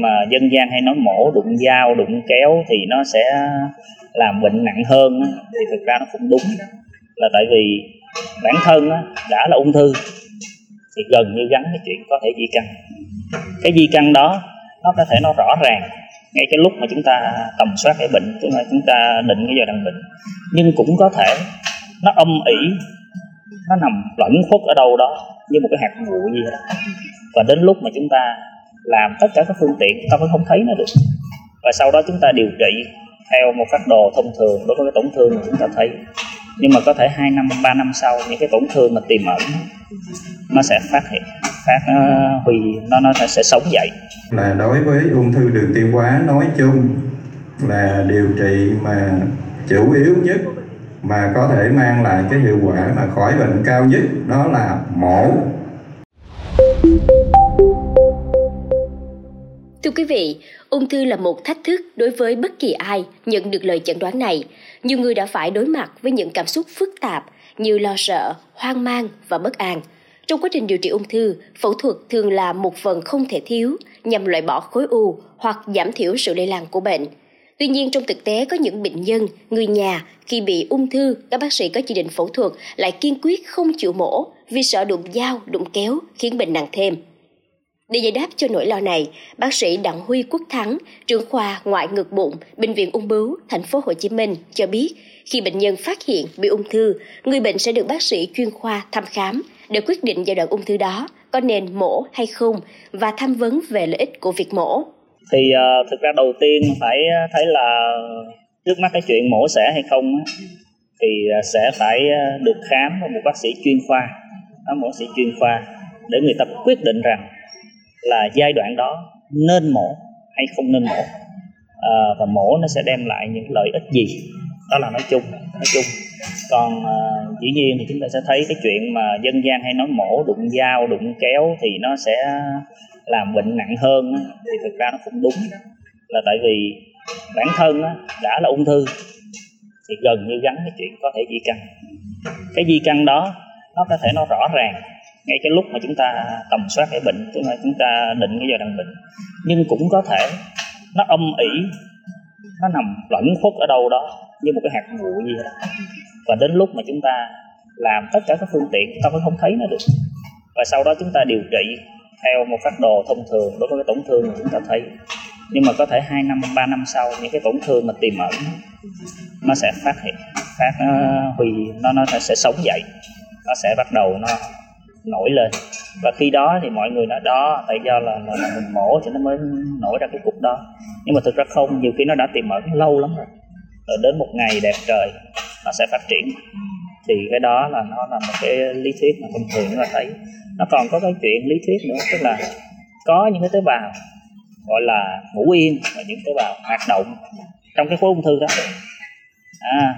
mà dân gian hay nói mổ, đụng dao, đụng kéo thì nó sẽ làm bệnh nặng hơn thì thực ra nó cũng đúng. Là tại vì bản thân đã là ung thư, thì gần như gắn cái chuyện có thể di căn. Cái di căn đó, nó có thể nó rõ ràng ngay cái lúc mà chúng ta tầm soát cái bệnh, tức là chúng ta định cái giai đoạn bệnh. Nhưng cũng có thể nó âm ỉ, nó nằm lẫn khuất ở đâu đó như một cái hạt vụ gì đó. Và đến lúc mà chúng ta làm tất cả các phương tiện chúng ta mới không thấy nó được. Và sau đó chúng ta điều trị theo một phác đồ thông thường, đối với cái tổn thương mà chúng ta thấy. Nhưng mà có thể 2 năm 3 năm sau, những cái tổn thương mà tiềm ẩn, nó sẽ phát hiện, phát ờ, nó hủy nó nó sẽ sống dậy. Là đối với ung thư đường tiêu hóa nói chung là điều trị mà chủ yếu nhất, mà có thể mang lại cái hiệu quả mà khỏi bệnh cao nhất, đó là mổ. Thưa quý vị, ung thư là một thách thức đối với bất kỳ ai nhận được lời chẩn đoán này. Nhiều người đã phải đối mặt với những cảm xúc phức tạp như lo sợ, hoang mang và bất an. Trong quá trình điều trị ung thư, phẫu thuật thường là một phần không thể thiếu nhằm loại bỏ khối u hoặc giảm thiểu sự lây lan của bệnh. Tuy nhiên trong thực tế có những bệnh nhân, người nhà khi bị ung thư, các bác sĩ có chỉ định phẫu thuật lại kiên quyết không chịu mổ vì sợ đụng dao, đụng kéo khiến bệnh nặng thêm. Để giải đáp cho nỗi lo này, bác sĩ Đặng Huy Quốc Thắng, trưởng khoa ngoại ngực bụng, bệnh viện ung bướu, thành phố Hồ Chí Minh cho biết, khi bệnh nhân phát hiện bị ung thư, người bệnh sẽ được bác sĩ chuyên khoa thăm khám để quyết định giai đoạn ung thư đó có nên mổ hay không và tham vấn về lợi ích của việc mổ. Thì uh, thực ra đầu tiên phải thấy là trước mắt cái chuyện mổ xẻ hay không thì à, sẽ phải à, được khám một bác sĩ chuyên khoa, một bác sĩ chuyên khoa để người ta quyết định rằng là giai đoạn đó nên mổ hay không nên mổ. À, và mổ nó sẽ đem lại những lợi ích gì? Đó là nói chung nói chung. Còn à, dĩ nhiên thì chúng ta sẽ thấy cái chuyện mà dân gian hay nói mổ đụng dao đụng kéo thì nó sẽ làm bệnh nặng hơn thì thực ra nó cũng đúng. Là tại vì bản thân đã là ung thư thì gần như gắn cái chuyện có thể di căn. Cái di căn đó nó có thể nó rõ ràng ngay cái lúc mà chúng ta tầm soát cái bệnh tức là chúng ta định cái giai đoạn bệnh. Nhưng cũng có thể nó âm ỉ nó nằm lẫn khuất ở đâu đó như một cái hạt bụi gì đó. Và đến lúc mà chúng ta làm tất cả các phương tiện ta vẫn không thấy nó được. Và sau đó chúng ta điều trị theo một phác đồ thông thường đối với cái tổn thương mà chúng ta thấy. Nhưng mà có thể 2 năm 3 năm sau những cái tổn thương mà tiềm ẩn nó sẽ phát hiện phát ờ, uh, huy nó nó sẽ sống dậy. Nó sẽ bắt đầu nó nổi lên. Và khi đó thì mọi người nói đó tại do là, là, là mình mổ thì nó mới nổi ra cái cục đó. Nhưng mà thực ra không nhiều khi nó đã tiềm ẩn lâu lắm rồi. Rồi đến một ngày đẹp trời nó sẽ phát triển. Thì cái đó là nó là một cái lý thuyết mà thông thường chúng ta thấy. Nó còn có cái chuyện lý thuyết nữa tức là có những cái tế bào gọi là ngủ yên và những tế bào hoạt động trong cái khối ung thư đó. À,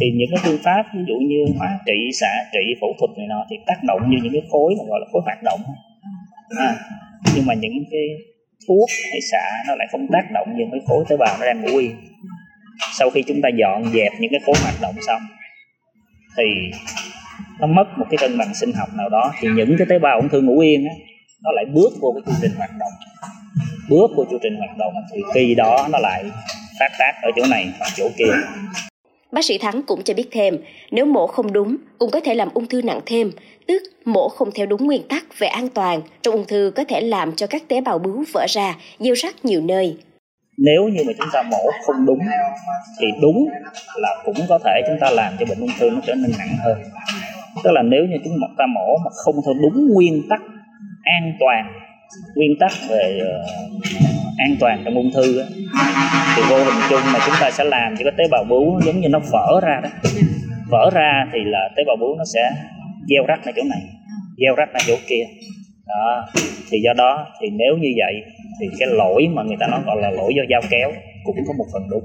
thì những cái phương pháp ví dụ như hóa trị xạ trị phẫu thuật này nọ thì tác động như những cái khối mà gọi là khối hoạt động. À, nhưng mà những cái thuốc hay xạ nó lại không tác động như cái khối tế bào nó đang ngủ yên. Sau khi chúng ta dọn dẹp những cái khối hoạt động xong thì nó mất một cái cân bằng sinh học nào đó thì những cái tế bào ung thư ngủ yên á nó lại bước vô cái chu trình hoạt động. Bước vô chu trình hoạt động thì khi đó nó lại phát tác ở chỗ này hoặc chỗ kia. Bác sĩ Thắng cũng cho biết thêm, nếu mổ không đúng cũng có thể làm ung thư nặng thêm, tức mổ không theo đúng nguyên tắc về an toàn trong ung thư có thể làm cho các tế bào bướu vỡ ra, gieo rắc nhiều nơi. Nếu như mà chúng ta mổ không đúng thì đúng là cũng có thể chúng ta làm cho bệnh ung thư nó trở nên nặng hơn. Tức là nếu như chúng ta mổ mà không theo đúng nguyên tắc an toàn, nguyên tắc về ờ, an toàn trong ung thư đó. thì vô hình chung mà chúng ta sẽ làm cho cái tế bào bướu giống như nó vỡ ra đó. Vỡ ra thì là tế bào bướu nó sẽ gieo rắc ở chỗ này, gieo rắc ở chỗ kia. Đó, thì do đó thì nếu như vậy thì cái lỗi mà người ta nói gọi là lỗi do dao kéo cũng có một phần đúng.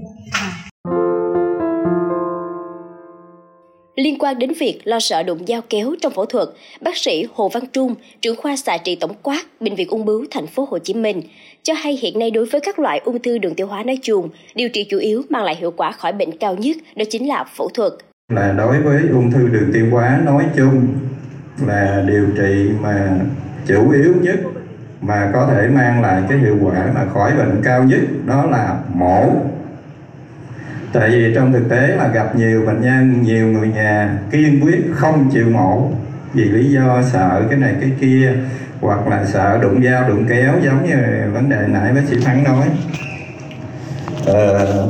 Liên quan đến việc lo sợ đụng dao kéo trong phẫu thuật, bác sĩ Hồ Văn Trung, trưởng khoa xạ trị tổng quát bệnh viện ung bướu thành phố Hồ Chí Minh cho hay hiện nay đối với các loại ung thư đường tiêu hóa nói chung, điều trị chủ yếu mang lại hiệu quả khỏi bệnh cao nhất đó chính là phẫu thuật. Là đối với ung thư đường tiêu hóa nói chung là điều trị mà chủ yếu nhất mà có thể mang lại cái hiệu quả mà khỏi bệnh cao nhất đó là mổ tại vì trong thực tế là gặp nhiều bệnh nhân nhiều người nhà kiên quyết không chịu mổ vì lý do sợ cái này cái kia hoặc là sợ đụng dao đụng kéo giống như vấn đề nãy bác sĩ thắng nói. Ờ,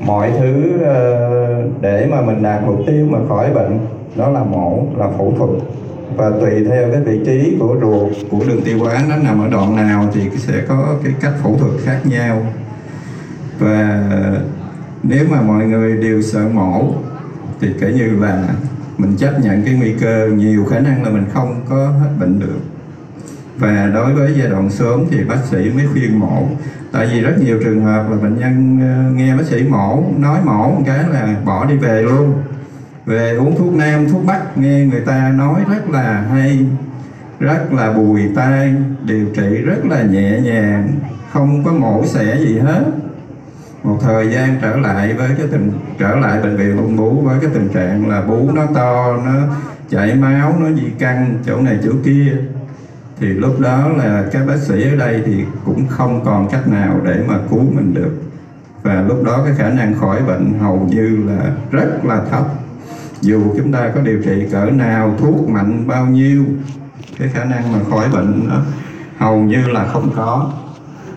mọi thứ ờ, để mà mình đạt mục tiêu mà khỏi bệnh đó là mổ là phẫu thuật. Và tùy theo cái vị trí của ruột của đường tiêu hóa nó nằm ở đoạn nào thì sẽ có cái cách phẫu thuật khác nhau. Và nếu mà mọi người đều sợ mổ, thì kể như là mình chấp nhận cái nguy cơ, nhiều khả năng là mình không có hết bệnh được. Và đối với giai đoạn sớm thì bác sĩ mới khuyên mổ. Tại vì rất nhiều trường hợp là bệnh nhân ờ, nghe bác sĩ mổ, nói mổ một cái là bỏ đi về luôn. Về uống thuốc nam, thuốc bắc, nghe người ta nói rất là hay, rất là bùi tai, điều trị rất là nhẹ nhàng, không có mổ xẻ gì hết một thời gian trở lại với cái tình, trở lại bệnh viện ung bú với cái tình trạng là bú nó to, nó chảy máu, nó di căng chỗ này chỗ kia. Thì lúc đó là các bác sĩ ở đây thì cũng không còn cách nào để mà cứu mình được. Và lúc đó cái khả năng khỏi bệnh hầu như là rất là thấp. Dù chúng ta có điều trị cỡ nào, thuốc mạnh bao nhiêu, cái khả năng mà khỏi bệnh đó hầu như là không có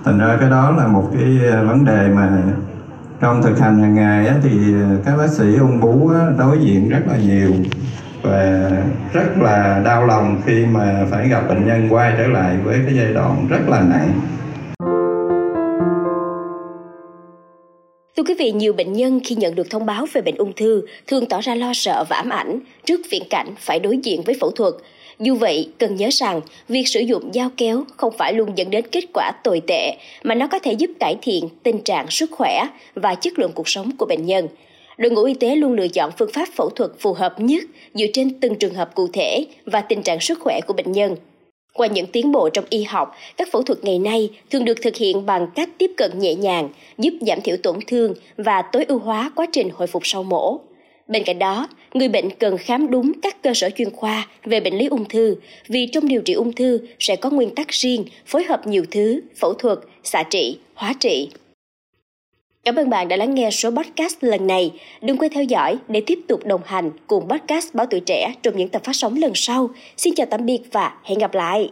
thành ra cái đó là một cái ờ, vấn đề mà trong thực hành hàng ngày á, thì ờ, các bác sĩ ung bú á, đối diện rất là nhiều và rất là đau lòng khi mà phải gặp bệnh nhân quay trở lại với cái giai đoạn rất là nặng Thưa quý vị, nhiều bệnh nhân khi nhận được thông báo về bệnh ung thư thường tỏ ra lo sợ và ám ảnh trước viễn cảnh phải đối diện với phẫu thuật. Dù vậy, cần nhớ rằng việc sử dụng dao kéo không phải luôn dẫn đến kết quả tồi tệ, mà nó có thể giúp cải thiện tình trạng sức khỏe và chất lượng cuộc sống của bệnh nhân. Đội ngũ y tế luôn lựa chọn phương pháp phẫu thuật phù hợp nhất dựa trên từng trường hợp cụ thể và tình trạng sức khỏe của bệnh nhân. Qua những tiến bộ trong y học, các phẫu thuật ngày nay thường được thực hiện bằng cách tiếp cận nhẹ nhàng, giúp giảm thiểu tổn thương và tối ưu hóa quá trình hồi phục sau mổ. Bên cạnh đó, người bệnh cần khám đúng các cơ sở chuyên khoa về bệnh lý ung thư vì trong điều trị ung thư sẽ có nguyên tắc riêng phối hợp nhiều thứ, phẫu thuật, xạ trị, hóa trị. Cảm ơn bạn đã lắng nghe số podcast lần này. Đừng quên theo dõi để tiếp tục đồng hành cùng podcast Báo Tuổi Trẻ trong những tập phát sóng lần sau. Xin chào tạm biệt và hẹn gặp lại.